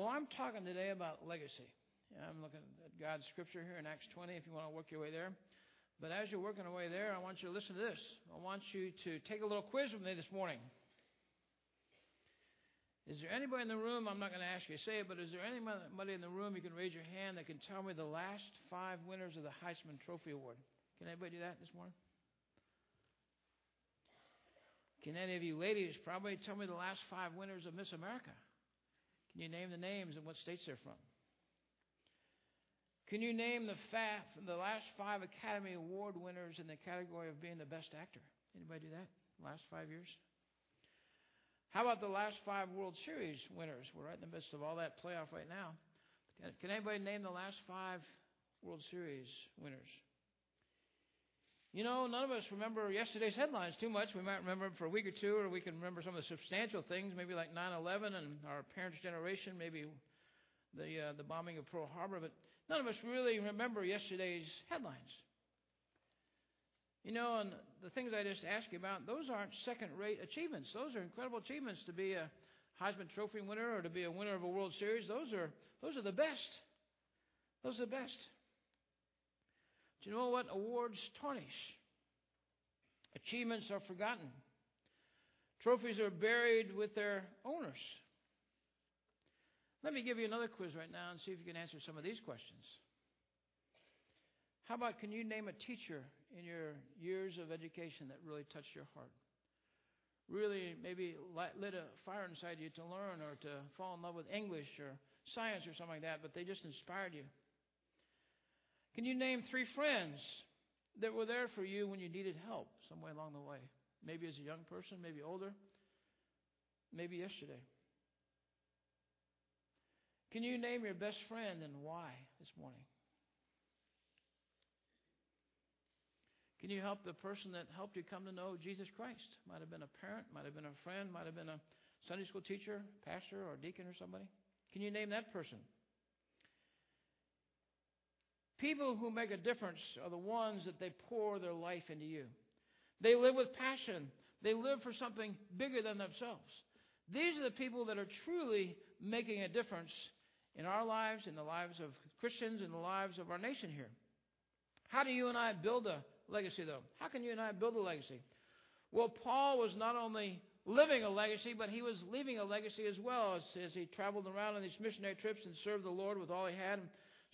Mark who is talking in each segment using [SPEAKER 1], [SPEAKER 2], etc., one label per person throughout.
[SPEAKER 1] Well, I'm talking today about legacy. I'm looking at God's scripture here in Acts 20 if you want to work your way there. But as you're working your way there, I want you to listen to this. I want you to take a little quiz with me this morning. Is there anybody in the room? I'm not going to ask you to say it, but is there anybody in the room you can raise your hand that can tell me the last five winners of the Heisman Trophy Award? Can anybody do that this morning? Can any of you ladies probably tell me the last five winners of Miss America? Can you name the names and what states they're from? Can you name the, fa- the last five Academy Award winners in the category of being the best actor? Anybody do that? Last five years? How about the last five World Series winners? We're right in the midst of all that playoff right now. Can anybody name the last five World Series winners? You know, none of us remember yesterday's headlines too much. We might remember them for a week or two, or we can remember some of the substantial things, maybe like 9/11 and our parents' generation, maybe the uh, the bombing of Pearl Harbor. But none of us really remember yesterday's headlines. You know, and the things I just asked you about, those aren't second-rate achievements. Those are incredible achievements to be a Heisman Trophy winner or to be a winner of a World Series. Those are those are the best. Those are the best. Do you know what? Awards tarnish. Achievements are forgotten. Trophies are buried with their owners. Let me give you another quiz right now and see if you can answer some of these questions. How about can you name a teacher in your years of education that really touched your heart? Really, maybe lit a fire inside you to learn or to fall in love with English or science or something like that, but they just inspired you. Can you name three friends that were there for you when you needed help some way along the way? Maybe as a young person, maybe older, maybe yesterday. Can you name your best friend and why this morning? Can you help the person that helped you come to know Jesus Christ? Might have been a parent, might have been a friend, might have been a Sunday school teacher, pastor, or deacon or somebody. Can you name that person? People who make a difference are the ones that they pour their life into you. They live with passion. They live for something bigger than themselves. These are the people that are truly making a difference in our lives, in the lives of Christians, in the lives of our nation here. How do you and I build a legacy, though? How can you and I build a legacy? Well, Paul was not only living a legacy, but he was leaving a legacy as well as, as he traveled around on these missionary trips and served the Lord with all he had.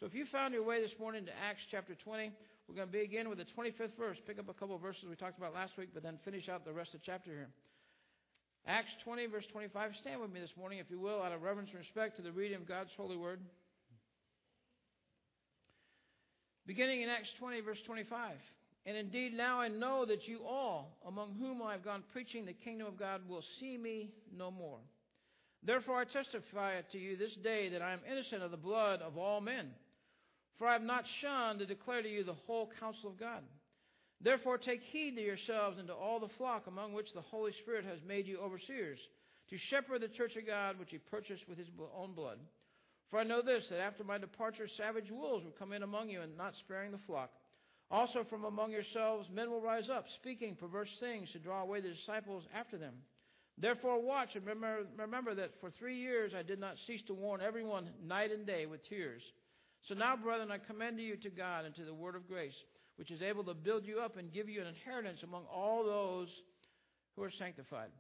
[SPEAKER 1] So if you found your way this morning to Acts chapter 20, we're going to begin with the 25th verse. Pick up a couple verses we talked about last week, but then finish out the rest of the chapter here. Acts 20, verse 25. Stand with me this morning, if you will, out of reverence and respect to the reading of God's holy word. Beginning in Acts 20, verse 25. And indeed, now I know that you all, among whom I have gone preaching the kingdom of God, will see me no more. Therefore I testify to you this day that I am innocent of the blood of all men. For I have not shunned to declare to you the whole counsel of God. Therefore take heed to yourselves and to all the flock among which the Holy Spirit has made you overseers, to shepherd the church of God which he purchased with his own blood. For I know this, that after my departure savage wolves will come in among you, and not sparing the flock. Also from among yourselves men will rise up, speaking perverse things to draw away the disciples after them. Therefore watch and remember, remember that for three years I did not cease to warn everyone night and day with tears. So now, brethren, I commend you to God and to the word of grace, which is able to build you up and give you an inheritance among all those who are sanctified.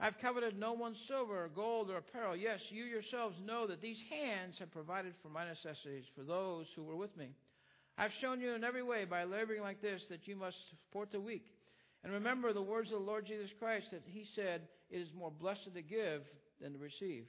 [SPEAKER 1] I have coveted no one's silver or gold or apparel. Yes, you yourselves know that these hands have provided for my necessities for those who were with me. I have shown you in every way by laboring like this that you must support the weak. And remember the words of the Lord Jesus Christ that he said, It is more blessed to give than to receive.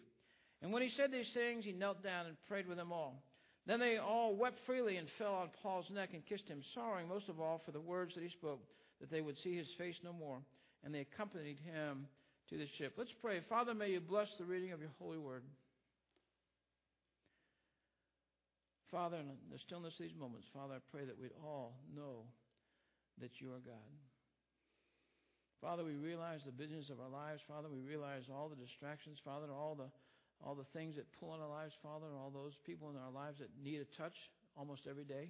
[SPEAKER 1] And when he said these things, he knelt down and prayed with them all. Then they all wept freely and fell on Paul's neck and kissed him, sorrowing most of all for the words that he spoke, that they would see his face no more. And they accompanied him to the ship. Let's pray. Father, may you bless the reading of your holy word. Father, in the stillness of these moments, Father, I pray that we'd all know that you are God. Father, we realize the business of our lives. Father, we realize all the distractions, Father, all the all the things that pull on our lives, Father, and all those people in our lives that need a touch almost every day.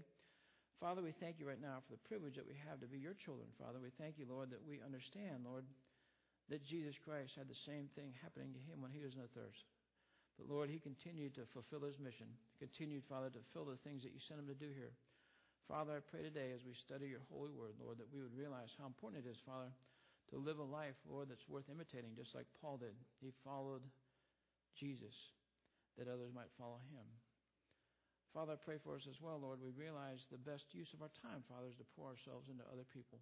[SPEAKER 1] Father, we thank you right now for the privilege that we have to be your children, Father. We thank you, Lord, that we understand, Lord, that Jesus Christ had the same thing happening to him when he was in the thirst. But Lord, he continued to fulfill his mission, continued, Father, to fill the things that you sent him to do here. Father, I pray today as we study your holy word, Lord, that we would realize how important it is, Father, to live a life, Lord, that's worth imitating, just like Paul did. He followed Jesus that others might follow him. Father, I pray for us as well, Lord. We realize the best use of our time, Father, is to pour ourselves into other people.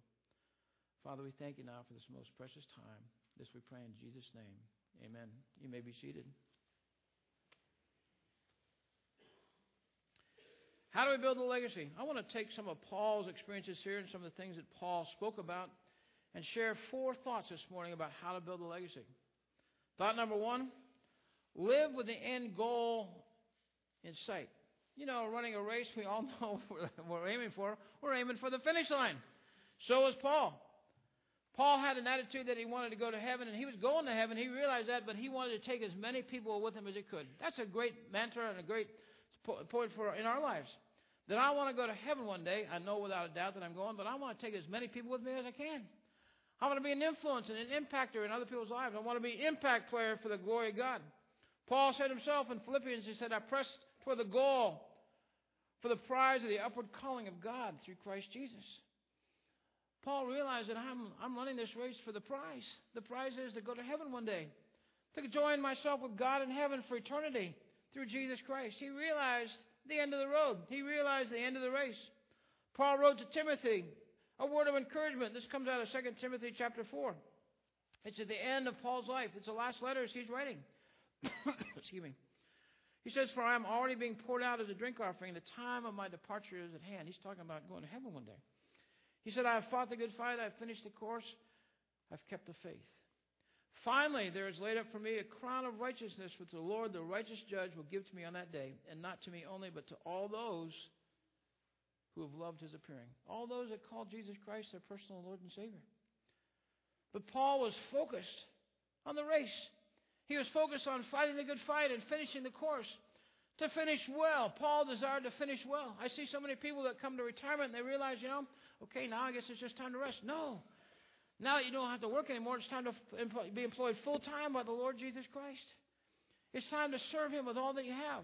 [SPEAKER 1] Father, we thank you now for this most precious time. This we pray in Jesus' name. Amen. You may be seated. How do we build a legacy? I want to take some of Paul's experiences here and some of the things that Paul spoke about and share four thoughts this morning about how to build a legacy. Thought number one live with the end goal in sight. You know, running a race, we all know what we're aiming for. We're aiming for the finish line. So was Paul. Paul had an attitude that he wanted to go to heaven, and he was going to heaven. He realized that, but he wanted to take as many people with him as he could. That's a great mantra and a great point for in our lives. That I want to go to heaven one day. I know without a doubt that I'm going, but I want to take as many people with me as I can. I want to be an influence and an impactor in other people's lives. I want to be an impact player for the glory of God. Paul said himself in Philippians, he said, I press toward the goal for the prize of the upward calling of God through Christ Jesus. Paul realized that I'm, I'm running this race for the prize. The prize is to go to heaven one day, to join myself with God in heaven for eternity through Jesus Christ. He realized the end of the road. He realized the end of the race. Paul wrote to Timothy a word of encouragement. This comes out of 2 Timothy chapter 4. It's at the end of Paul's life. It's the last letters he's writing. Excuse me. He says, For I am already being poured out as a drink offering. The time of my departure is at hand. He's talking about going to heaven one day. He said, I have fought the good fight. I have finished the course. I've kept the faith. Finally, there is laid up for me a crown of righteousness, which the Lord, the righteous judge, will give to me on that day, and not to me only, but to all those who have loved his appearing. All those that call Jesus Christ their personal Lord and Savior. But Paul was focused on the race. He was focused on fighting the good fight and finishing the course. To finish well. Paul desired to finish well. I see so many people that come to retirement and they realize, you know, okay, now I guess it's just time to rest. No. Now that you don't have to work anymore, it's time to be employed full time by the Lord Jesus Christ. It's time to serve Him with all that you have.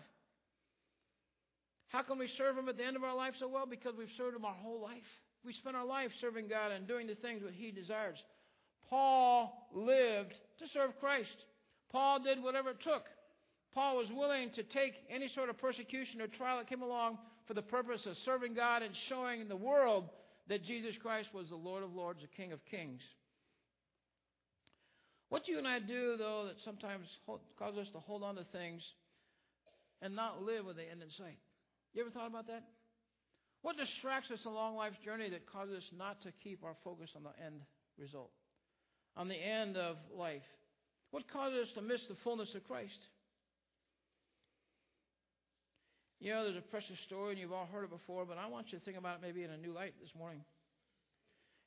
[SPEAKER 1] How can we serve Him at the end of our life so well? Because we've served Him our whole life. We spent our life serving God and doing the things that He desires. Paul lived to serve Christ. Paul did whatever it took. Paul was willing to take any sort of persecution or trial that came along for the purpose of serving God and showing the world that Jesus Christ was the Lord of Lords, the King of Kings. What do you and I do, though, that sometimes causes us to hold on to things and not live with the end in sight? You ever thought about that? What distracts us along life's journey that causes us not to keep our focus on the end result, on the end of life? What causes us to miss the fullness of Christ? You know, there's a precious story, and you've all heard it before, but I want you to think about it maybe in a new light this morning.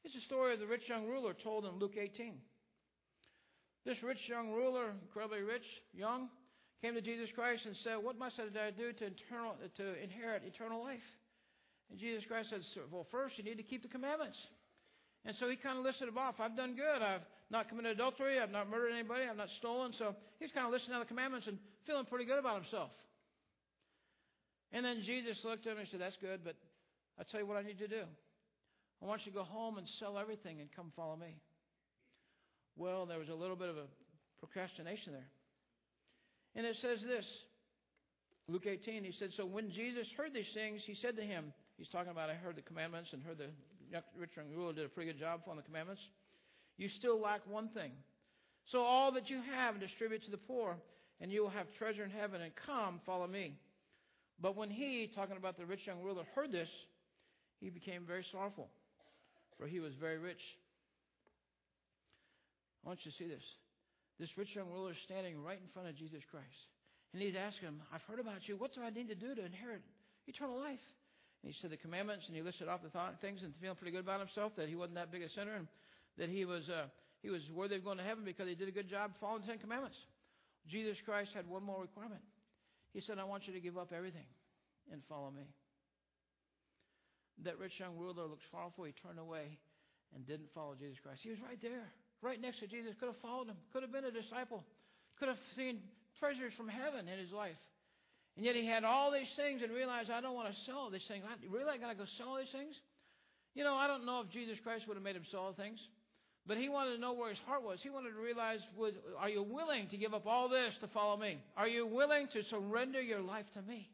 [SPEAKER 1] It's the story of the rich young ruler told in Luke 18. This rich young ruler, incredibly rich, young, came to Jesus Christ and said, What must I do to, internal, to inherit eternal life? And Jesus Christ said, Well, first you need to keep the commandments. And so he kind of listed them off. I've done good. I've not committed adultery. I've not murdered anybody. I've not stolen. So he's kind of listening to the commandments and feeling pretty good about himself. And then Jesus looked at him and said, That's good, but I'll tell you what I need to do. I want you to go home and sell everything and come follow me. Well, there was a little bit of a procrastination there. And it says this Luke 18, he said, So when Jesus heard these things, he said to him, He's talking about, I heard the commandments and heard the rich young ruler did a pretty good job on the commandments. You still lack one thing. So all that you have, distribute to the poor, and you will have treasure in heaven, and come, follow me. But when he, talking about the rich young ruler, heard this, he became very sorrowful, for he was very rich. I want you to see this. This rich young ruler is standing right in front of Jesus Christ. And he's asking him, I've heard about you. What do I need to do to inherit eternal life? And he said the commandments, and he listed off the th- things and feeling pretty good about himself that he wasn't that big a sinner and that he was, uh, he was worthy of going to heaven because he did a good job following the Ten Commandments. Jesus Christ had one more requirement. He said, I want you to give up everything and follow me. That rich young ruler looked sorrowful. He turned away and didn't follow Jesus Christ. He was right there, right next to Jesus. Could have followed him. Could have been a disciple. Could have seen treasures from heaven in his life. And yet he had all these things and realized, I don't want to sell these things. Really I got to go sell these things? You know, I don't know if Jesus Christ would have made him sell things. But he wanted to know where his heart was. He wanted to realize, are you willing to give up all this to follow me? Are you willing to surrender your life to me?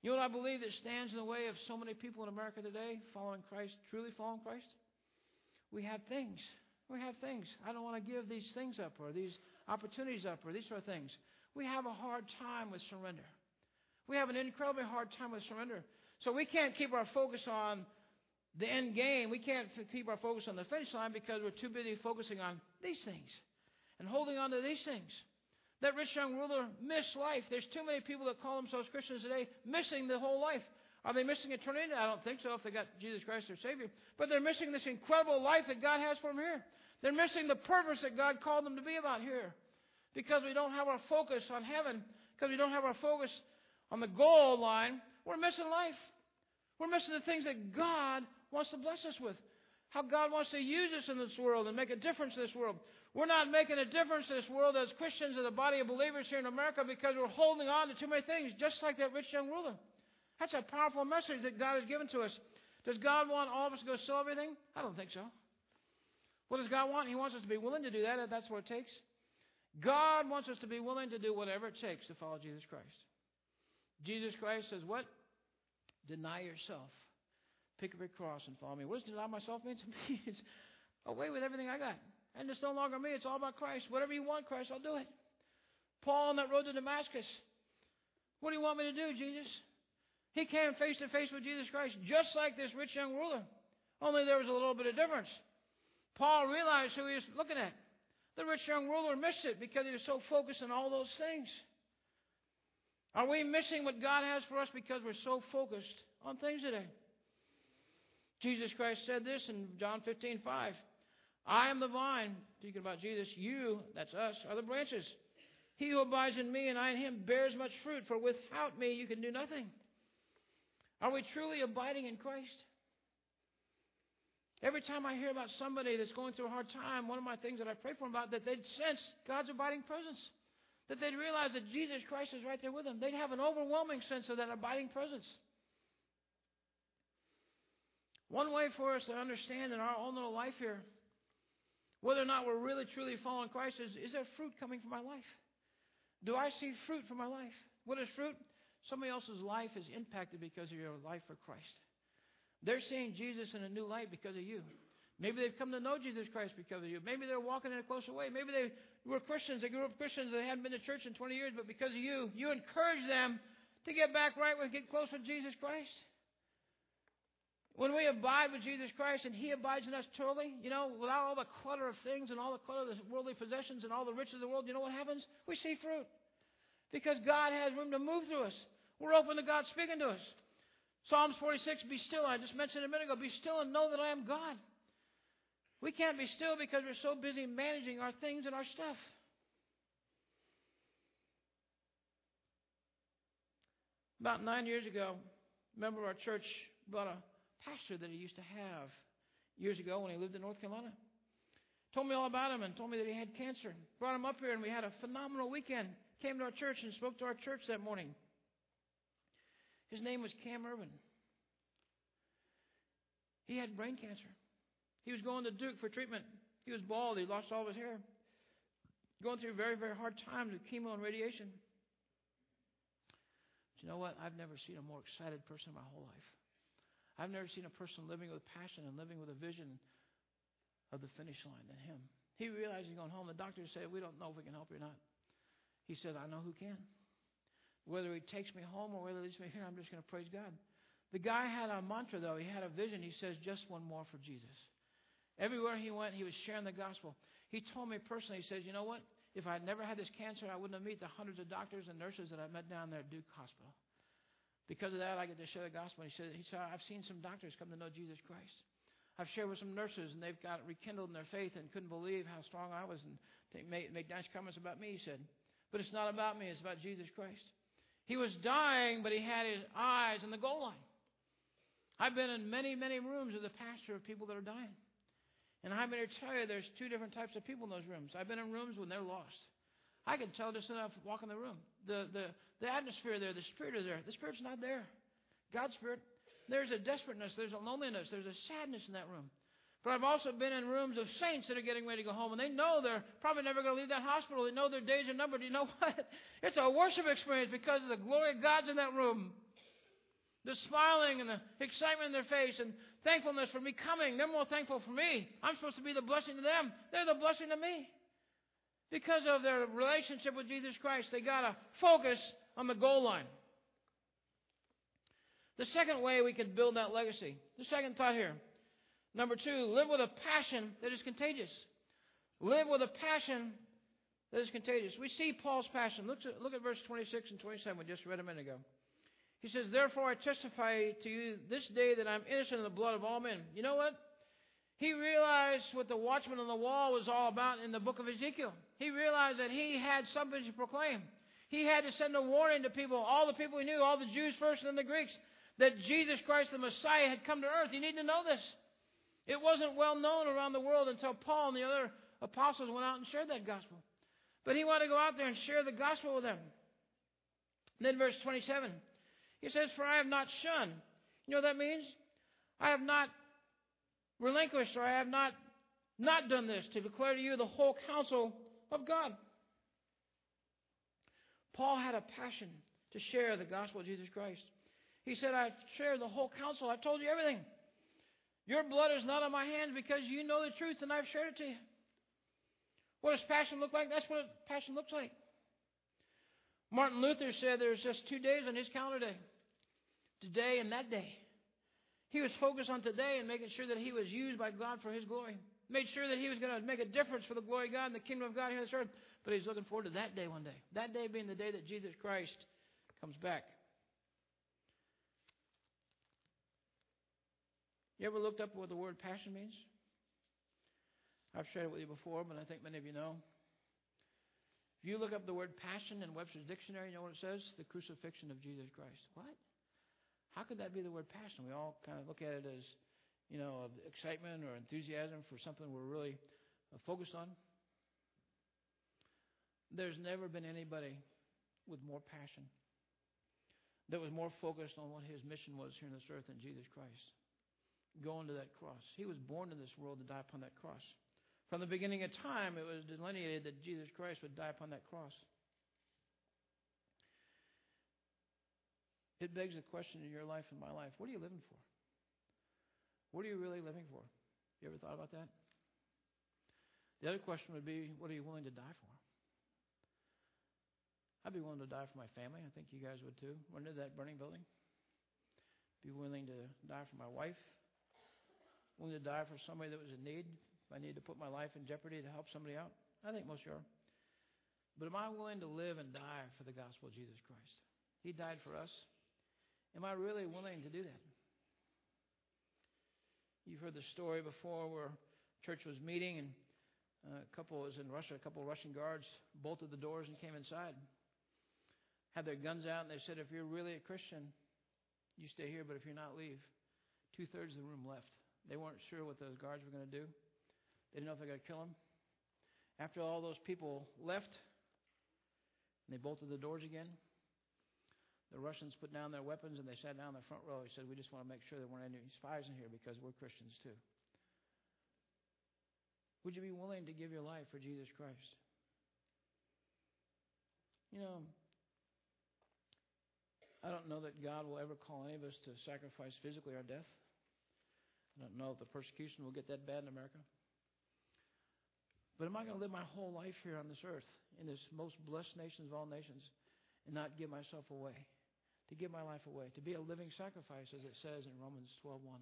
[SPEAKER 1] You know what I believe that stands in the way of so many people in America today following Christ, truly following Christ? We have things. We have things. I don't want to give these things up or these opportunities up or these sort of things. We have a hard time with surrender. We have an incredibly hard time with surrender. So we can't keep our focus on the end game. We can't keep our focus on the finish line because we're too busy focusing on these things and holding on to these things. That rich young ruler missed life. There's too many people that call themselves Christians today missing the whole life. Are they missing eternity? I don't think so if they got Jesus Christ their Savior. But they're missing this incredible life that God has for them here. They're missing the purpose that God called them to be about here. Because we don't have our focus on heaven, because we don't have our focus on the goal line, we're missing life. We're missing the things that God wants to bless us with. How God wants to use us in this world and make a difference in this world. We're not making a difference in this world as Christians, as a body of believers here in America, because we're holding on to too many things, just like that rich young ruler. That's a powerful message that God has given to us. Does God want all of us to go sell everything? I don't think so. What does God want? He wants us to be willing to do that if that's what it takes. God wants us to be willing to do whatever it takes to follow Jesus Christ. Jesus Christ says, What? Deny yourself. Pick up your cross and follow me. What does deny myself mean to me? It's away with everything I got. And it's no longer me. It's all about Christ. Whatever you want, Christ, I'll do it. Paul on that road to Damascus. What do you want me to do, Jesus? He came face to face with Jesus Christ, just like this rich young ruler. Only there was a little bit of difference. Paul realized who he was looking at. The rich young ruler missed it because he was so focused on all those things. Are we missing what God has for us because we're so focused on things today? Jesus Christ said this in John 15, 5. I am the vine, speaking about Jesus. You, that's us, are the branches. He who abides in me and I in him bears much fruit, for without me you can do nothing. Are we truly abiding in Christ? Every time I hear about somebody that's going through a hard time, one of my things that I pray for them about, that they'd sense God's abiding presence. That they'd realize that Jesus Christ is right there with them. They'd have an overwhelming sense of that abiding presence. One way for us to understand in our own little life here whether or not we're really truly following Christ is is there fruit coming from my life? Do I see fruit from my life? What is fruit? Somebody else's life is impacted because of your life for Christ. They're seeing Jesus in a new light because of you. Maybe they've come to know Jesus Christ because of you. Maybe they're walking in a closer way. Maybe they were Christians. They grew up Christians. They hadn't been to church in 20 years, but because of you, you encourage them to get back right with, get close with Jesus Christ. When we abide with Jesus Christ and He abides in us totally, you know, without all the clutter of things and all the clutter of the worldly possessions and all the riches of the world, you know what happens? We see fruit. Because God has room to move through us. We're open to God speaking to us. Psalms 46, be still. I just mentioned a minute ago, be still and know that I am God. We can't be still because we're so busy managing our things and our stuff. About nine years ago, a member of our church brought a pastor that he used to have years ago when he lived in North Carolina. Told me all about him and told me that he had cancer. Brought him up here and we had a phenomenal weekend. Came to our church and spoke to our church that morning. His name was Cam Irvin. He had brain cancer. He was going to Duke for treatment. He was bald. He lost all of his hair. Going through a very, very hard time with chemo and radiation. But you know what? I've never seen a more excited person in my whole life. I've never seen a person living with passion and living with a vision of the finish line than him. He realized he's going home. The doctor said, We don't know if we can help you or not. He said, I know who can. Whether he takes me home or whether he leaves me here, I'm just going to praise God. The guy had a mantra, though. He had a vision. He says, Just one more for Jesus. Everywhere he went, he was sharing the gospel. He told me personally, he says, You know what? If I had never had this cancer, I wouldn't have met the hundreds of doctors and nurses that I met down there at Duke Hospital. Because of that, I get to share the gospel. He said, he said, I've seen some doctors come to know Jesus Christ. I've shared with some nurses, and they've got rekindled in their faith and couldn't believe how strong I was, and they made, made nice comments about me, he said. But it's not about me, it's about Jesus Christ. He was dying, but he had his eyes on the goal line. I've been in many, many rooms as a pastor of people that are dying. And I'm going to tell you, there's two different types of people in those rooms. I've been in rooms when they're lost. I can tell just enough walking the room. The, the, the atmosphere there, the spirit is there. The spirit's not there. God's spirit. There's a desperateness, there's a loneliness, there's a sadness in that room. But I've also been in rooms of saints that are getting ready to go home, and they know they're probably never going to leave that hospital. They know their days are numbered. You know what? It's a worship experience because of the glory of God's in that room. The smiling and the excitement in their face and thankfulness for me coming. They're more thankful for me. I'm supposed to be the blessing to them. They're the blessing to me. Because of their relationship with Jesus Christ, they got to focus on the goal line. The second way we can build that legacy, the second thought here. Number two, live with a passion that is contagious. Live with a passion that is contagious. We see Paul's passion. Look at, look at verse 26 and 27 we just read a minute ago. He says, Therefore I testify to you this day that I'm innocent of the blood of all men. You know what? He realized what the watchman on the wall was all about in the book of Ezekiel. He realized that he had something to proclaim. He had to send a warning to people, all the people he knew, all the Jews first and then the Greeks, that Jesus Christ the Messiah had come to earth. You need to know this. It wasn't well known around the world until Paul and the other apostles went out and shared that gospel. But he wanted to go out there and share the gospel with them. And then verse 27, he says, For I have not shunned. You know what that means? I have not relinquished or I have not not done this to declare to you the whole counsel of God. Paul had a passion to share the gospel of Jesus Christ. He said, I've shared the whole counsel. I've told you everything. Your blood is not on my hands because you know the truth and I've shared it to you. What does passion look like? That's what passion looks like. Martin Luther said there's just two days on his calendar day today and that day. He was focused on today and making sure that he was used by God for his glory. Made sure that he was going to make a difference for the glory of God and the kingdom of God here on this earth. But he's looking forward to that day one day. That day being the day that Jesus Christ comes back. You ever looked up what the word passion means? I've shared it with you before, but I think many of you know. If you look up the word passion in Webster's dictionary, you know what it says? The crucifixion of Jesus Christ. What? How could that be the word passion? We all kind of look at it as, you know, excitement or enthusiasm for something we're really uh, focused on. There's never been anybody with more passion that was more focused on what his mission was here on this earth than Jesus Christ. Going to that cross. He was born in this world to die upon that cross. From the beginning of time, it was delineated that Jesus Christ would die upon that cross. It begs the question in your life and my life what are you living for? What are you really living for? You ever thought about that? The other question would be what are you willing to die for? I'd be willing to die for my family. I think you guys would too. Run into that burning building. Be willing to die for my wife. Willing to die for somebody that was in need. If I need to put my life in jeopardy to help somebody out. I think most are. But am I willing to live and die for the gospel of Jesus Christ? He died for us. Am I really willing to do that? You've heard the story before where church was meeting and uh, a couple was in Russia, a couple of Russian guards bolted the doors and came inside. Had their guns out and they said, if you're really a Christian, you stay here, but if you're not, leave. Two thirds of the room left. They weren't sure what those guards were going to do. They didn't know if they were going to kill them. After all those people left, and they bolted the doors again, the Russians put down their weapons and they sat down in the front row. He said, We just want to make sure there weren't any spies in here because we're Christians too. Would you be willing to give your life for Jesus Christ? You know, I don't know that God will ever call any of us to sacrifice physically our death. I don't know if the persecution will get that bad in America. But am I going to live my whole life here on this earth, in this most blessed nation of all nations, and not give myself away? To give my life away, to be a living sacrifice, as it says in Romans 12.1.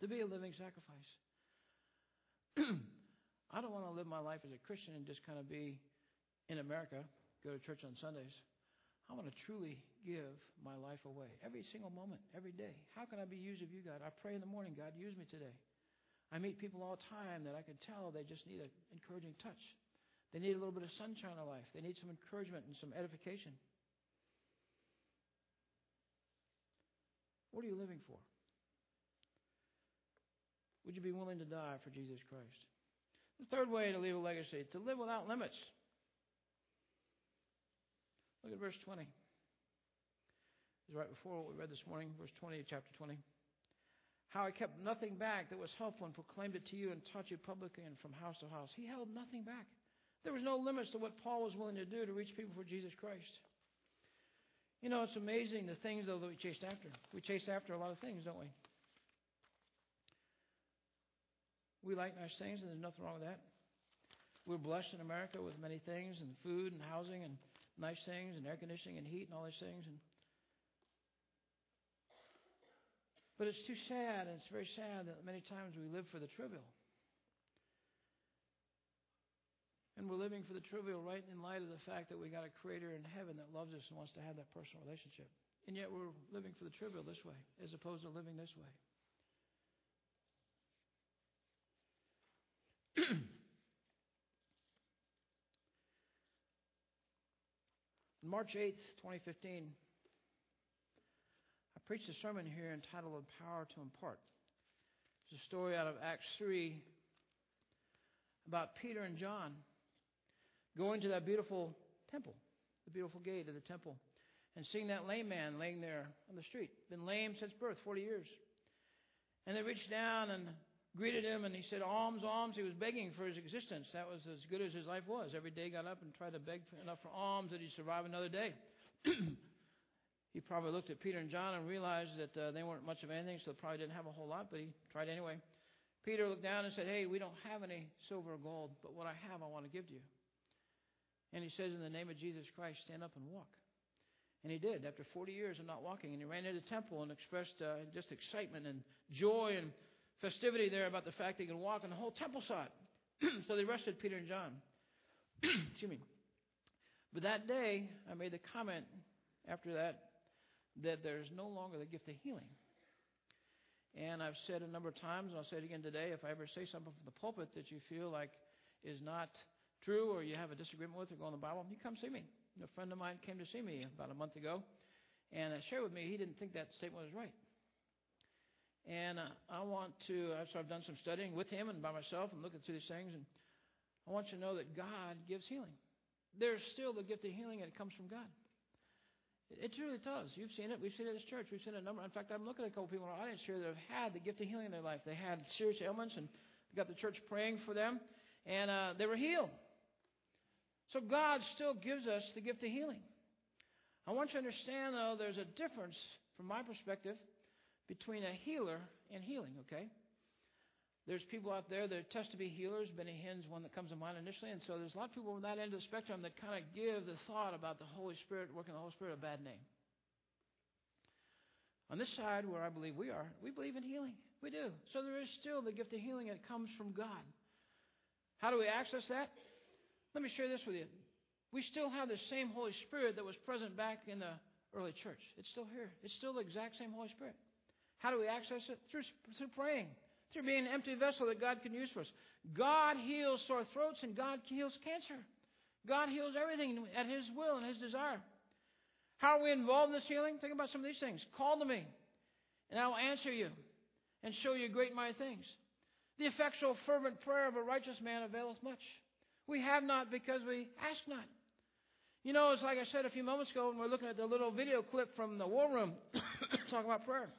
[SPEAKER 1] To be a living sacrifice. I don't want to live my life as a Christian and just kind of be in America, go to church on Sundays. I want to truly give my life away every single moment, every day. How can I be used of you, God? I pray in the morning, God, use me today. I meet people all the time that I can tell they just need an encouraging touch. They need a little bit of sunshine in life. They need some encouragement and some edification. What are you living for? Would you be willing to die for Jesus Christ? The third way to leave a legacy, is to live without limits. Look at verse 20. It's right before what we read this morning, verse 20 of chapter 20. How I kept nothing back that was helpful and proclaimed it to you and taught you publicly and from house to house. He held nothing back. There was no limits to what Paul was willing to do to reach people for Jesus Christ. You know, it's amazing the things, though, that we chased after. We chase after a lot of things, don't we? We like nice things, and there's nothing wrong with that. We're blessed in America with many things, and food, and housing, and nice things, and air conditioning, and heat, and all these things. And but it's too sad, and it's very sad that many times we live for the trivial. And we're living for the trivial right in light of the fact that we got a creator in heaven that loves us and wants to have that personal relationship. And yet we're living for the trivial this way as opposed to living this way. March 8th, 2015, I preached a sermon here entitled Power to Impart. It's a story out of Acts 3 about Peter and John going to that beautiful temple, the beautiful gate of the temple, and seeing that lame man laying there on the street, been lame since birth, 40 years. And they reached down and greeted him, and he said, Alms, alms. He was begging for his existence. That was as good as his life was. Every day got up and tried to beg enough for alms that he'd survive another day. he probably looked at Peter and John and realized that uh, they weren't much of anything, so probably didn't have a whole lot, but he tried anyway. Peter looked down and said, Hey, we don't have any silver or gold, but what I have I want to give to you. And he says, In the name of Jesus Christ, stand up and walk. And he did after 40 years of not walking. And he ran into the temple and expressed uh, just excitement and joy and festivity there about the fact that he could walk. And the whole temple saw it. so they arrested Peter and John. Excuse me. But that day, I made the comment after that that there's no longer the gift of healing. And I've said a number of times, and I'll say it again today, if I ever say something from the pulpit that you feel like is not or you have a disagreement with or go in the Bible, you come see me. A friend of mine came to see me about a month ago and shared with me he didn't think that statement was right. And uh, I want to, so I've done some studying with him and by myself and looking through these things, and I want you to know that God gives healing. There's still the gift of healing, and it comes from God. It, it truly does. You've seen it. We've seen it at this church. We've seen a number. In fact, I'm looking at a couple people in our audience here that have had the gift of healing in their life. They had serious ailments, and got the church praying for them, and uh, they were healed. So God still gives us the gift of healing. I want you to understand, though, there's a difference, from my perspective, between a healer and healing, okay? There's people out there that test to be healers. Benny Hinn's one that comes to mind initially. And so there's a lot of people on that end of the spectrum that kind of give the thought about the Holy Spirit, working the Holy Spirit, a bad name. On this side, where I believe we are, we believe in healing. We do. So there is still the gift of healing, and it comes from God. How do we access that? Let me share this with you. We still have the same Holy Spirit that was present back in the early church. It's still here. It's still the exact same Holy Spirit. How do we access it? Through, through praying, through being an empty vessel that God can use for us. God heals sore throats and God heals cancer. God heals everything at His will and His desire. How are we involved in this healing? Think about some of these things. Call to me, and I will answer you and show you great mighty things. The effectual, fervent prayer of a righteous man availeth much. We have not because we ask not. You know, it's like I said a few moments ago when we are looking at the little video clip from the war room talking about prayer.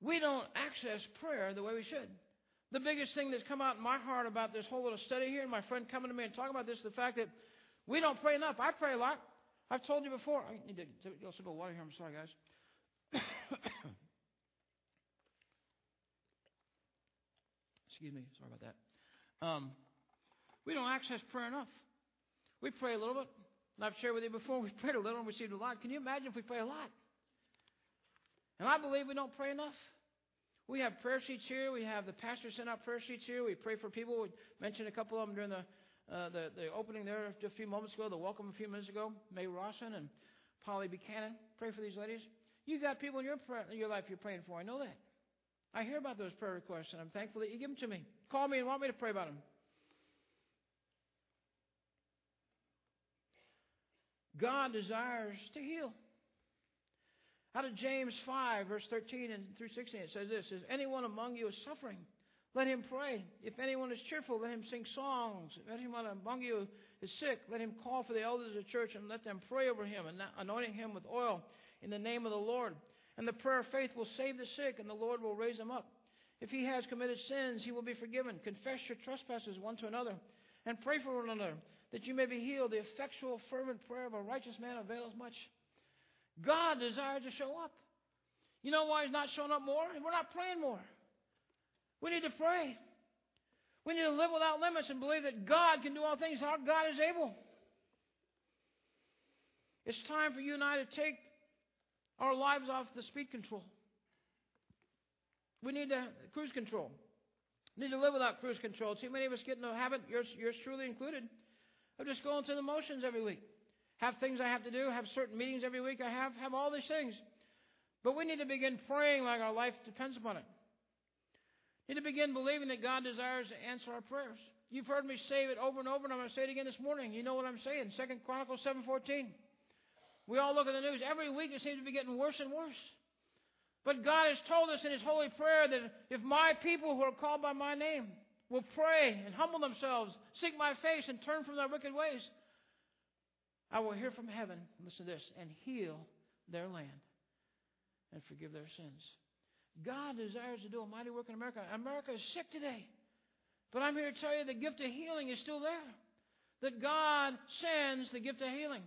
[SPEAKER 1] We don't access prayer the way we should. The biggest thing that's come out in my heart about this whole little study here, and my friend coming to me and talking about this, is the fact that we don't pray enough. I pray a lot. I've told you before. I need to get a sip of water here. I'm sorry, guys. Excuse me. Sorry about that. Um, we don't access prayer enough. We pray a little bit. And I've shared with you before, we've prayed a little and received a lot. Can you imagine if we pray a lot? And I believe we don't pray enough. We have prayer sheets here. We have the pastor send out prayer sheets here. We pray for people. We mentioned a couple of them during the uh, the, the opening there just a few moments ago, the welcome a few minutes ago. May Rawson and Polly Buchanan. Pray for these ladies. You've got people in your prayer, in your life you're praying for. I know that. I hear about those prayer requests, and I'm thankful that you give them to me. Call me and want me to pray about them. God desires to heal. Out of James 5, verse 13 and through 16, it says this, If anyone among you is suffering, let him pray. If anyone is cheerful, let him sing songs. If anyone among you is sick, let him call for the elders of the church and let them pray over him, and anointing him with oil in the name of the Lord. And the prayer of faith will save the sick, and the Lord will raise him up. If he has committed sins, he will be forgiven. Confess your trespasses one to another, and pray for one another, that you may be healed. The effectual, fervent prayer of a righteous man avails much. God desires to show up. You know why He's not showing up more? We're not praying more. We need to pray. We need to live without limits and believe that God can do all things. Our God is able. It's time for you and I to take our lives off the speed control. We need to cruise control. We need to live without cruise control. Too many of us get in the habit, yours, yours truly included, of just going through the motions every week have things I have to do, have certain meetings every week I have, have all these things. But we need to begin praying like our life depends upon it. We need to begin believing that God desires to answer our prayers. You've heard me say it over and over, and I'm going to say it again this morning. You know what I'm saying. Second Chronicles 7.14. We all look at the news. Every week it seems to be getting worse and worse. But God has told us in His holy prayer that if my people who are called by my name will pray and humble themselves, seek my face, and turn from their wicked ways, I will hear from heaven, listen to this, and heal their land and forgive their sins. God desires to do a mighty work in America. America is sick today. But I'm here to tell you the gift of healing is still there. That God sends the gift of healing.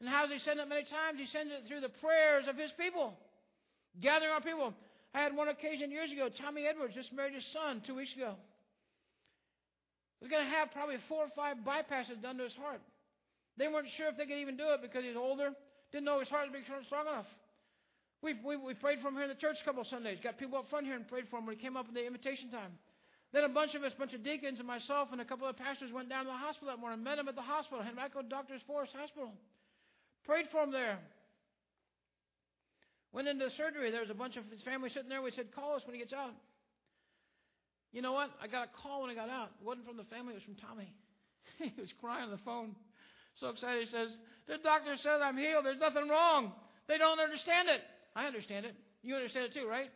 [SPEAKER 1] And how does He send it many times? He sends it through the prayers of His people, gathering our people. I had one occasion years ago. Tommy Edwards just married his son two weeks ago. He was going to have probably four or five bypasses done to his heart. They weren't sure if they could even do it because he's older. Didn't know his heart be strong enough. We, we, we prayed for him here in the church a couple of Sundays. Got people up front here and prayed for him when he came up in the invitation time. Then a bunch of us, a bunch of deacons and myself and a couple of pastors went down to the hospital that morning, met him at the hospital, Henrico Doctors Forest Hospital. Prayed for him there. Went into the surgery. There was a bunch of his family sitting there. We said, call us when he gets out. You know what? I got a call when I got out. It wasn't from the family. It was from Tommy. he was crying on the phone. So excited. He says, The doctor says I'm healed. There's nothing wrong. They don't understand it. I understand it. You understand it too, right?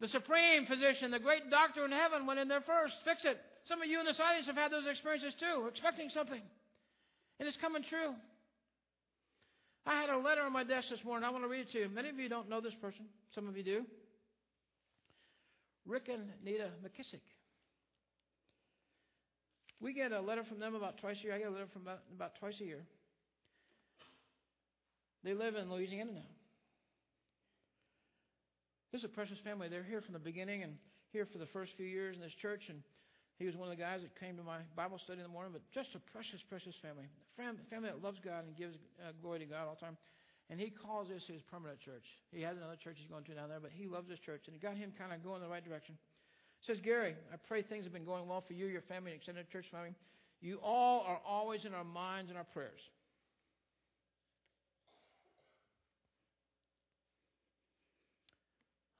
[SPEAKER 1] The supreme physician, the great doctor in heaven went in there first. Fix it. Some of you in this audience have had those experiences too, expecting something. And it's coming true. I had a letter on my desk this morning. I want to read it to you. Many of you don't know this person. Some of you do. Rick and Nita McKissick. We get a letter from them about twice a year. I get a letter from about, about twice a year. They live in Louisiana now. This is a precious family. They're here from the beginning and here for the first few years in this church. And he was one of the guys that came to my Bible study in the morning. But just a precious, precious family. A family that loves God and gives uh, glory to God all the time. And he calls this his permanent church. He has another church he's going to down there, but he loves this church. And it got him kind of going in the right direction says, Gary, I pray things have been going well for you, your family, and extended church family. You all are always in our minds and our prayers.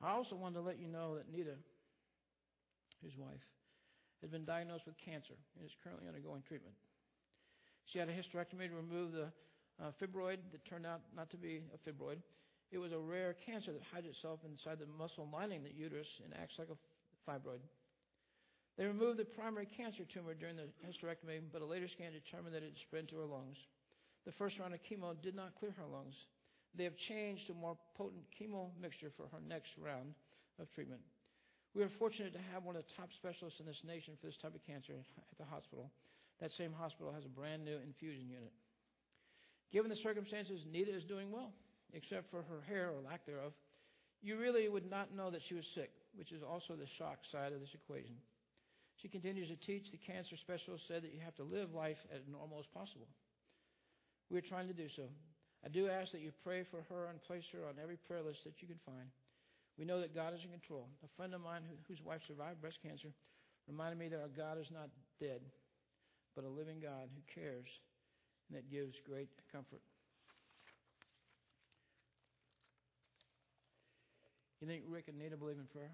[SPEAKER 1] I also wanted to let you know that Nita, his wife, has been diagnosed with cancer and is currently undergoing treatment. She had a hysterectomy to remove the uh, fibroid that turned out not to be a fibroid. It was a rare cancer that hides itself inside the muscle lining the uterus and acts like a fibroid. They removed the primary cancer tumor during the hysterectomy, but a later scan determined that it had spread to her lungs. The first round of chemo did not clear her lungs. They have changed to a more potent chemo mixture for her next round of treatment. We are fortunate to have one of the top specialists in this nation for this type of cancer at the hospital. That same hospital has a brand new infusion unit. Given the circumstances, Nita is doing well, except for her hair or lack thereof. You really would not know that she was sick which is also the shock side of this equation. She continues to teach. The cancer specialist said that you have to live life as normal as possible. We're trying to do so. I do ask that you pray for her and place her on every prayer list that you can find. We know that God is in control. A friend of mine whose wife survived breast cancer reminded me that our God is not dead, but a living God who cares and that gives great comfort. You think Rick and Nita believe in prayer?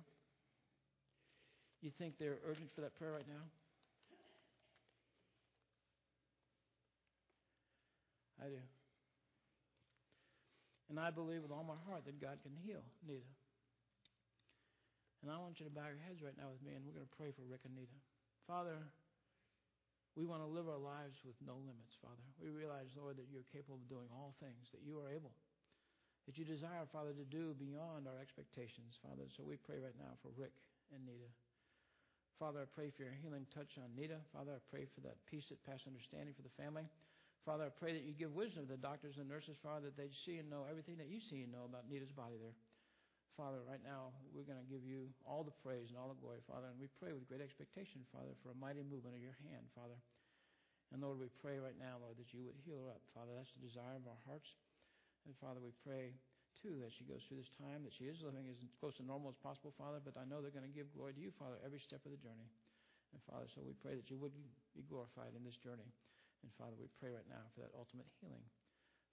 [SPEAKER 1] You think they're urgent for that prayer right now? I do. And I believe with all my heart that God can heal Nita. And I want you to bow your heads right now with me, and we're going to pray for Rick and Nita. Father, we want to live our lives with no limits, Father. We realize, Lord, that you're capable of doing all things, that you are able, that you desire, Father, to do beyond our expectations, Father. So we pray right now for Rick and Nita. Father, I pray for your healing touch on Nita. Father, I pray for that peace that passes understanding for the family. Father, I pray that you give wisdom to the doctors and nurses, Father, that they see and know everything that you see and know about Nita's body there. Father, right now, we're going to give you all the praise and all the glory, Father. And we pray with great expectation, Father, for a mighty movement of your hand, Father. And Lord, we pray right now, Lord, that you would heal her up, Father. That's the desire of our hearts. And Father, we pray, too, that she goes through this time, that she is living as close to normal as possible, Father. But I know they're going to give glory to you, Father, every step of the journey. And Father, so we pray that you would be glorified in this journey. And Father, we pray right now for that ultimate healing.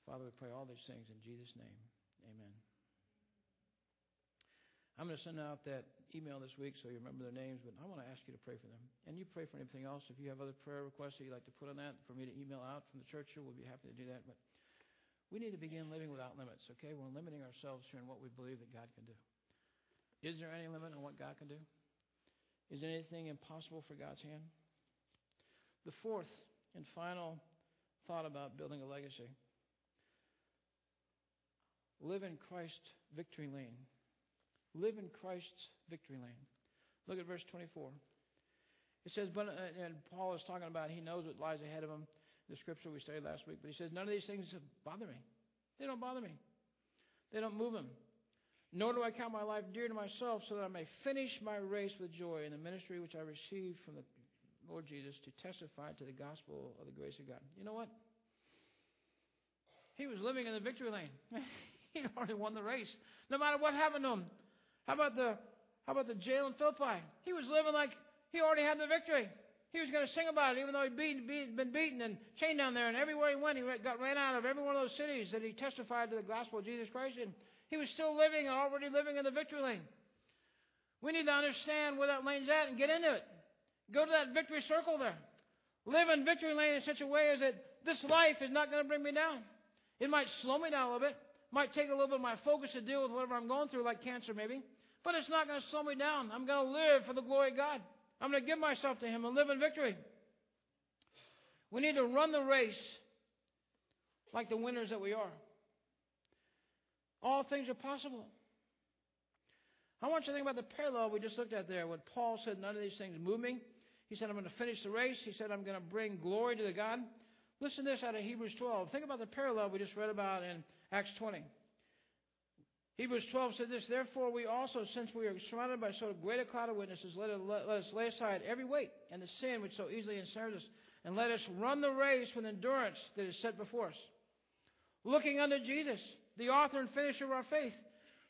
[SPEAKER 1] Father, we pray all these things in Jesus' name. Amen. I'm going to send out that email this week so you remember their names, but I want to ask you to pray for them. And you pray for anything else. If you have other prayer requests that you'd like to put on that for me to email out from the church, here, we'll be happy to do that. But we need to begin living without limits, okay? We're limiting ourselves here in what we believe that God can do. Is there any limit on what God can do? Is there anything impossible for God's hand? The fourth and final thought about building a legacy live in Christ victory lane. Live in Christ's victory lane. Look at verse 24. It says, but, and Paul is talking about he knows what lies ahead of him, the scripture we studied last week, but he says, none of these things bother me. They don't bother me. They don't move him. Nor do I count my life dear to myself so that I may finish my race with joy in the ministry which I received from the Lord Jesus to testify to the gospel of the grace of God. You know what? He was living in the victory lane. He'd already won the race. No matter what happened to him, how about the how about the jail in Philippi? He was living like he already had the victory. He was going to sing about it, even though he'd beat, beat, been beaten and chained down there. And everywhere he went, he got ran out of every one of those cities that he testified to the gospel of Jesus Christ in. He was still living and already living in the victory lane. We need to understand where that lane's at and get into it. Go to that victory circle there. Live in victory lane in such a way as that this life is not going to bring me down. It might slow me down a little bit. Might take a little bit of my focus to deal with whatever I'm going through, like cancer maybe. But it's not going to slow me down. I'm going to live for the glory of God. I'm going to give myself to Him and live in victory. We need to run the race like the winners that we are. All things are possible. I want you to think about the parallel we just looked at there. When Paul said, None of these things move me. He said, I'm going to finish the race. He said, I'm going to bring glory to the God. Listen to this out of Hebrews 12. Think about the parallel we just read about in Acts 20. Hebrews 12 said this, Therefore we also, since we are surrounded by so great a cloud of witnesses, let, it, let, let us lay aside every weight and the sin which so easily ensnares us, and let us run the race with endurance that is set before us. Looking unto Jesus, the author and finisher of our faith,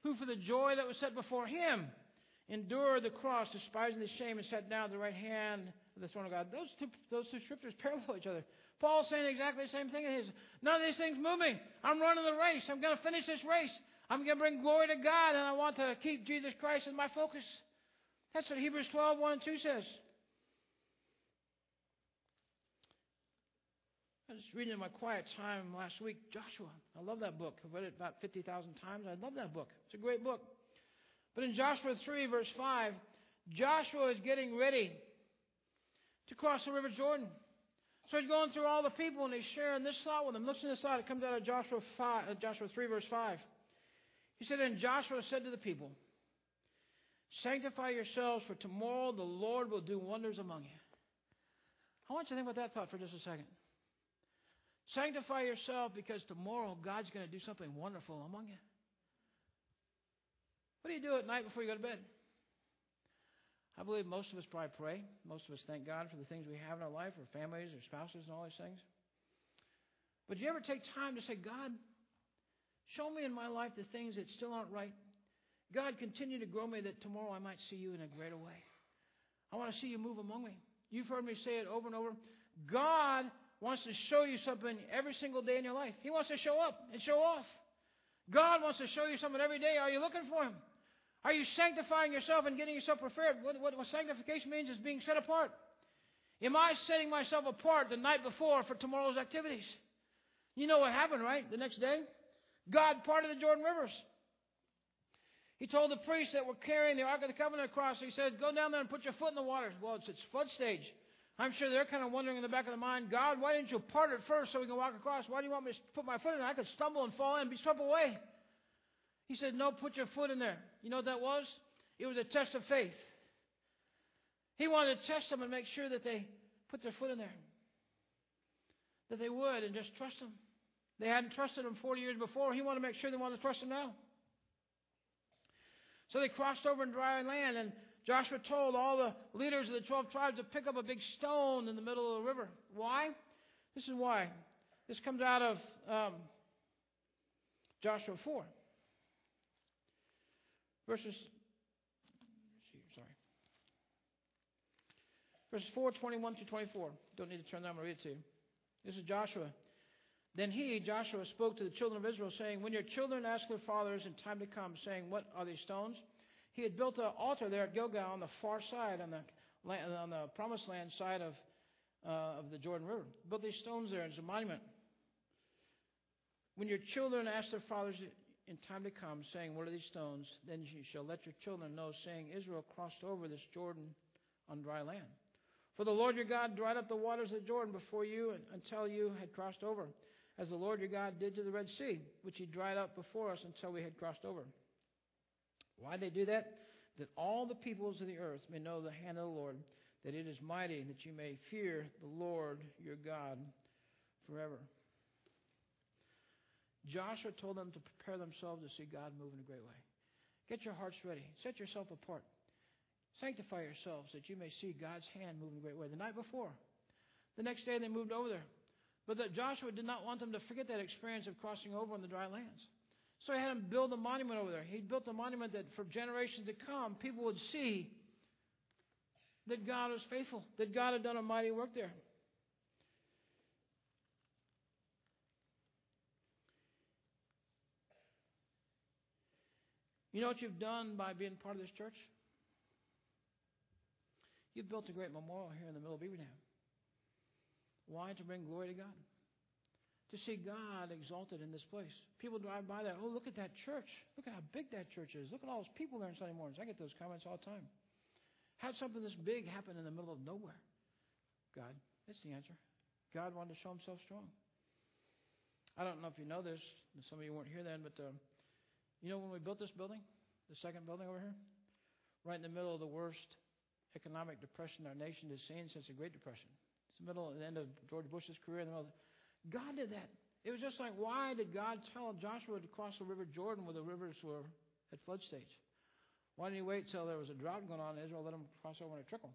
[SPEAKER 1] who for the joy that was set before him endured the cross, despising the shame, and sat down at the right hand of the throne of God. Those two, those two scriptures parallel each other. Paul's saying exactly the same thing. None of these things move me. I'm running the race. I'm going to finish this race. I'm going to bring glory to God, and I want to keep Jesus Christ as my focus. That's what Hebrews 12, 1 and 2 says. I was reading in my quiet time last week Joshua. I love that book. I've read it about 50,000 times. I love that book. It's a great book. But in Joshua 3, verse 5, Joshua is getting ready to cross the River Jordan. So he's going through all the people and he's sharing this thought with them. Listen to this thought. It comes out of Joshua, 5, uh, Joshua 3, verse 5. He said, And Joshua said to the people, Sanctify yourselves, for tomorrow the Lord will do wonders among you. I want you to think about that thought for just a second. Sanctify yourself because tomorrow God's going to do something wonderful among you. What do you do at night before you go to bed? I believe most of us probably pray. Most of us thank God for the things we have in our life, our families, our spouses, and all these things. But do you ever take time to say, God, Show me in my life the things that still aren't right. God, continue to grow me that tomorrow I might see you in a greater way. I want to see you move among me. You've heard me say it over and over. God wants to show you something every single day in your life. He wants to show up and show off. God wants to show you something every day. Are you looking for Him? Are you sanctifying yourself and getting yourself prepared? What, what, what sanctification means is being set apart. Am I setting myself apart the night before for tomorrow's activities? You know what happened, right? The next day? God parted the Jordan rivers. He told the priests that were carrying the Ark of the Covenant across, he said, Go down there and put your foot in the water. Well, it's its flood stage. I'm sure they're kind of wondering in the back of their mind, God, why didn't you part it first so we can walk across? Why do you want me to put my foot in there? I could stumble and fall in and be swept away. He said, No, put your foot in there. You know what that was? It was a test of faith. He wanted to test them and make sure that they put their foot in there. That they would and just trust him. They hadn't trusted him 40 years before. He wanted to make sure they wanted to trust him now. So they crossed over in dry land, and Joshua told all the leaders of the 12 tribes to pick up a big stone in the middle of the river. Why? This is why. This comes out of um, Joshua 4. Verses, sorry. Verses 4, 21 to 24. Don't need to turn that, I'm going to read it to you. This is Joshua. Then he, Joshua, spoke to the children of Israel, saying, When your children ask their fathers in time to come, saying, What are these stones? He had built an altar there at Gilgal on the far side, on the, on the promised land side of, uh, of the Jordan River. Built these stones there as a monument. When your children ask their fathers in time to come, saying, What are these stones? Then you shall let your children know, saying, Israel crossed over this Jordan on dry land. For the Lord your God dried up the waters of Jordan before you until you had crossed over, as the Lord your God did to the Red Sea, which he dried up before us until we had crossed over. Why did they do that? That all the peoples of the earth may know the hand of the Lord, that it is mighty, and that you may fear the Lord your God forever. Joshua told them to prepare themselves to see God move in a great way. Get your hearts ready. Set yourself apart. Sanctify yourselves that you may see God's hand move in a great way. The night before, the next day they moved over there. But that Joshua did not want them to forget that experience of crossing over on the dry lands. So he had him build a monument over there. He built a monument that for generations to come, people would see that God was faithful, that God had done a mighty work there. You know what you've done by being part of this church? You've built a great memorial here in the middle of Beaver Dam. Why? To bring glory to God. To see God exalted in this place. People drive by that. Oh, look at that church. Look at how big that church is. Look at all those people there on Sunday mornings. I get those comments all the time. How'd something this big happen in the middle of nowhere? God. That's the answer. God wanted to show himself strong. I don't know if you know this. Some of you weren't here then, but uh, you know when we built this building, the second building over here, right in the middle of the worst economic depression our nation has seen since the Great Depression. It's the middle, the end of George Bush's career. The God did that. It was just like, why did God tell Joshua to cross the River Jordan where the rivers were at flood stage? Why didn't he wait till there was a drought going on in Israel, let him cross over in a trickle?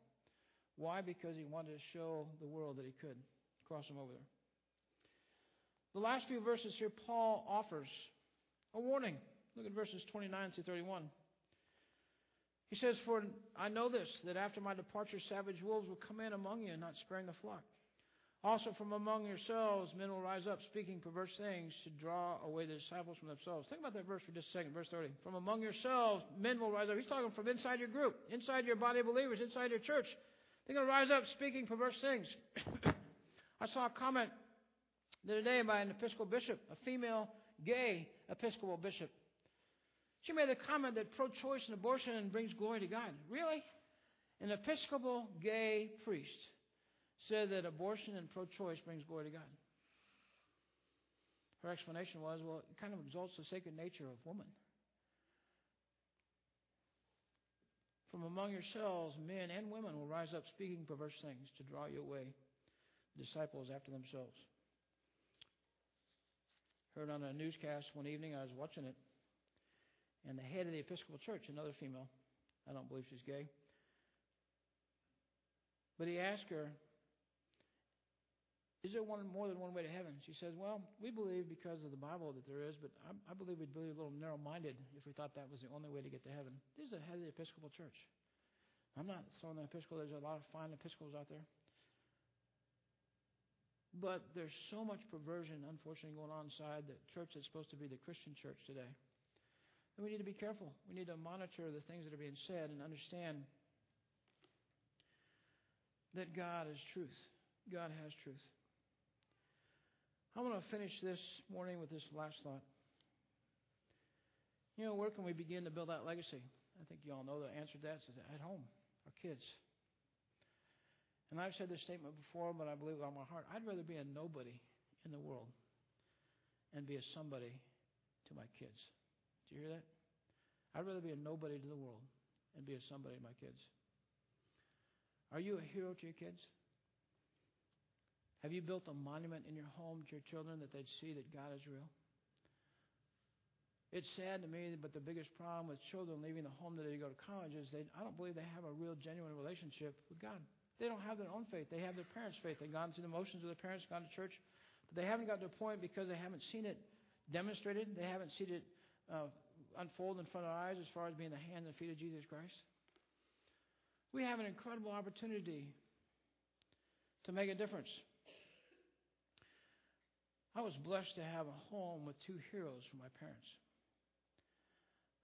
[SPEAKER 1] Why? Because he wanted to show the world that he could cross them over there. The last few verses here, Paul offers a warning. Look at verses 29 through 31. He says, For I know this, that after my departure, savage wolves will come in among you, not sparing the flock. Also, from among yourselves, men will rise up, speaking perverse things to draw away the disciples from themselves. Think about that verse for just a second, verse 30. From among yourselves, men will rise up. He's talking from inside your group, inside your body of believers, inside your church. They're going to rise up, speaking perverse things. I saw a comment the other day by an Episcopal bishop, a female gay Episcopal bishop. She made the comment that pro choice and abortion brings glory to God. Really? An Episcopal gay priest said that abortion and pro choice brings glory to God. Her explanation was well, it kind of exalts the sacred nature of woman. From among yourselves, men and women will rise up speaking perverse things to draw you away, disciples after themselves. Heard on a newscast one evening, I was watching it and the head of the Episcopal Church, another female. I don't believe she's gay. But he asked her, Is there one more than one way to heaven? She says, Well, we believe because of the Bible that there is, but I, I believe we'd be a little narrow minded if we thought that was the only way to get to heaven. This is the head of the Episcopal Church. I'm not throwing the Episcopal, there's a lot of fine Episcopals out there. But there's so much perversion, unfortunately, going on inside the church that's supposed to be the Christian church today. And we need to be careful. We need to monitor the things that are being said and understand that God is truth. God has truth. I want to finish this morning with this last thought. You know, where can we begin to build that legacy? I think you all know the answer to that is at home, our kids. And I've said this statement before, but I believe it on my heart. I'd rather be a nobody in the world and be a somebody to my kids. Do you hear that? I'd rather be a nobody to the world and be a somebody to my kids. Are you a hero to your kids? Have you built a monument in your home to your children that they'd see that God is real? It's sad to me, but the biggest problem with children leaving the home today to go to college is they, I don't believe they have a real, genuine relationship with God. They don't have their own faith. They have their parents' faith. They've gone through the motions of their parents, gone to church, but they haven't gotten to a point because they haven't seen it demonstrated. They haven't seen it uh, unfold in front of their eyes as far as being the hands and feet of Jesus Christ. We have an incredible opportunity to make a difference. I was blessed to have a home with two heroes for my parents.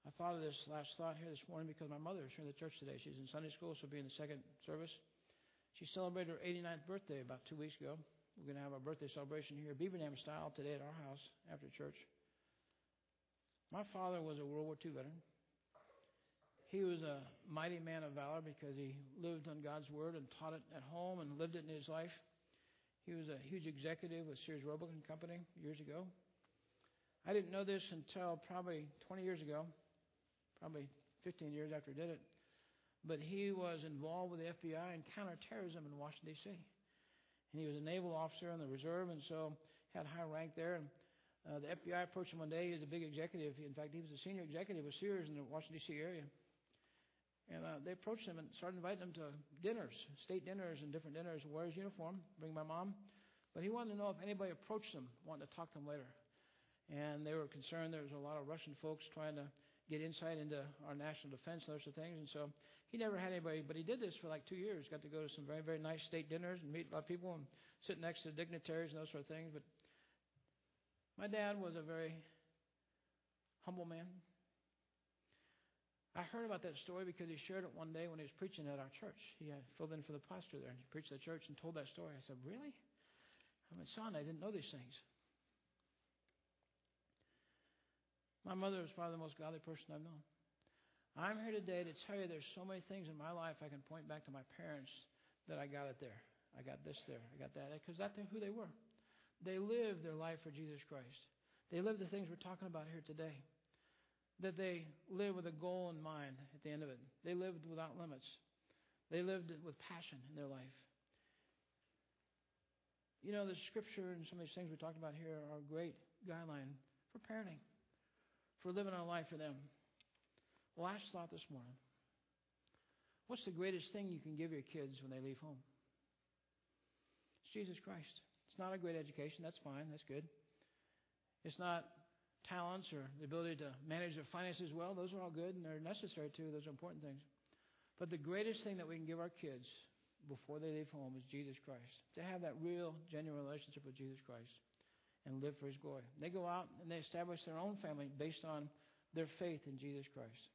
[SPEAKER 1] I thought of this last thought here this morning because my mother is here in the church today. She's in Sunday school, so be in the second service. She celebrated her 89th birthday about two weeks ago. We're going to have our birthday celebration here, Beaver Dam style, today at our house after church. My father was a World War II veteran. He was a mighty man of valor because he lived on God's word and taught it at home and lived it in his life. He was a huge executive with Sears Roebuck and Company years ago. I didn't know this until probably 20 years ago, probably 15 years after he did it. But he was involved with the FBI and counterterrorism in Washington, D.C. And he was a naval officer in the reserve, and so had high rank there. And uh, the FBI approached him one day. He was a big executive. In fact, he was a senior executive with Sears in the Washington, D.C. area. And uh, they approached him and started inviting him to dinners, state dinners and different dinners. Wear his uniform, bring my mom. But he wanted to know if anybody approached him, wanted to talk to him later. And they were concerned there was a lot of Russian folks trying to get insight into our national defense and those sort of things. And so he never had anybody, but he did this for like two years. Got to go to some very, very nice state dinners and meet a lot of people and sit next to dignitaries and those sort of things. But my dad was a very humble man. I heard about that story because he shared it one day when he was preaching at our church. He had filled in for the pastor there, and he preached at the church and told that story. I said, Really? I mean, son, I didn't know these things. My mother was probably the most godly person I've known. I'm here today to tell you there's so many things in my life I can point back to my parents that I got it there. I got this there. I got that. Because that's who they were. They lived their life for Jesus Christ. They lived the things we're talking about here today that they lived with a goal in mind at the end of it. They lived without limits. They lived with passion in their life. You know, the scripture and some of these things we talked about here are a great guideline for parenting, for living our life for them. Last thought this morning. What's the greatest thing you can give your kids when they leave home? It's Jesus Christ. It's not a great education. That's fine. That's good. It's not talents or the ability to manage their finances well, those are all good and they're necessary too. Those are important things. But the greatest thing that we can give our kids before they leave home is Jesus Christ. To have that real, genuine relationship with Jesus Christ and live for His glory. They go out and they establish their own family based on their faith in Jesus Christ.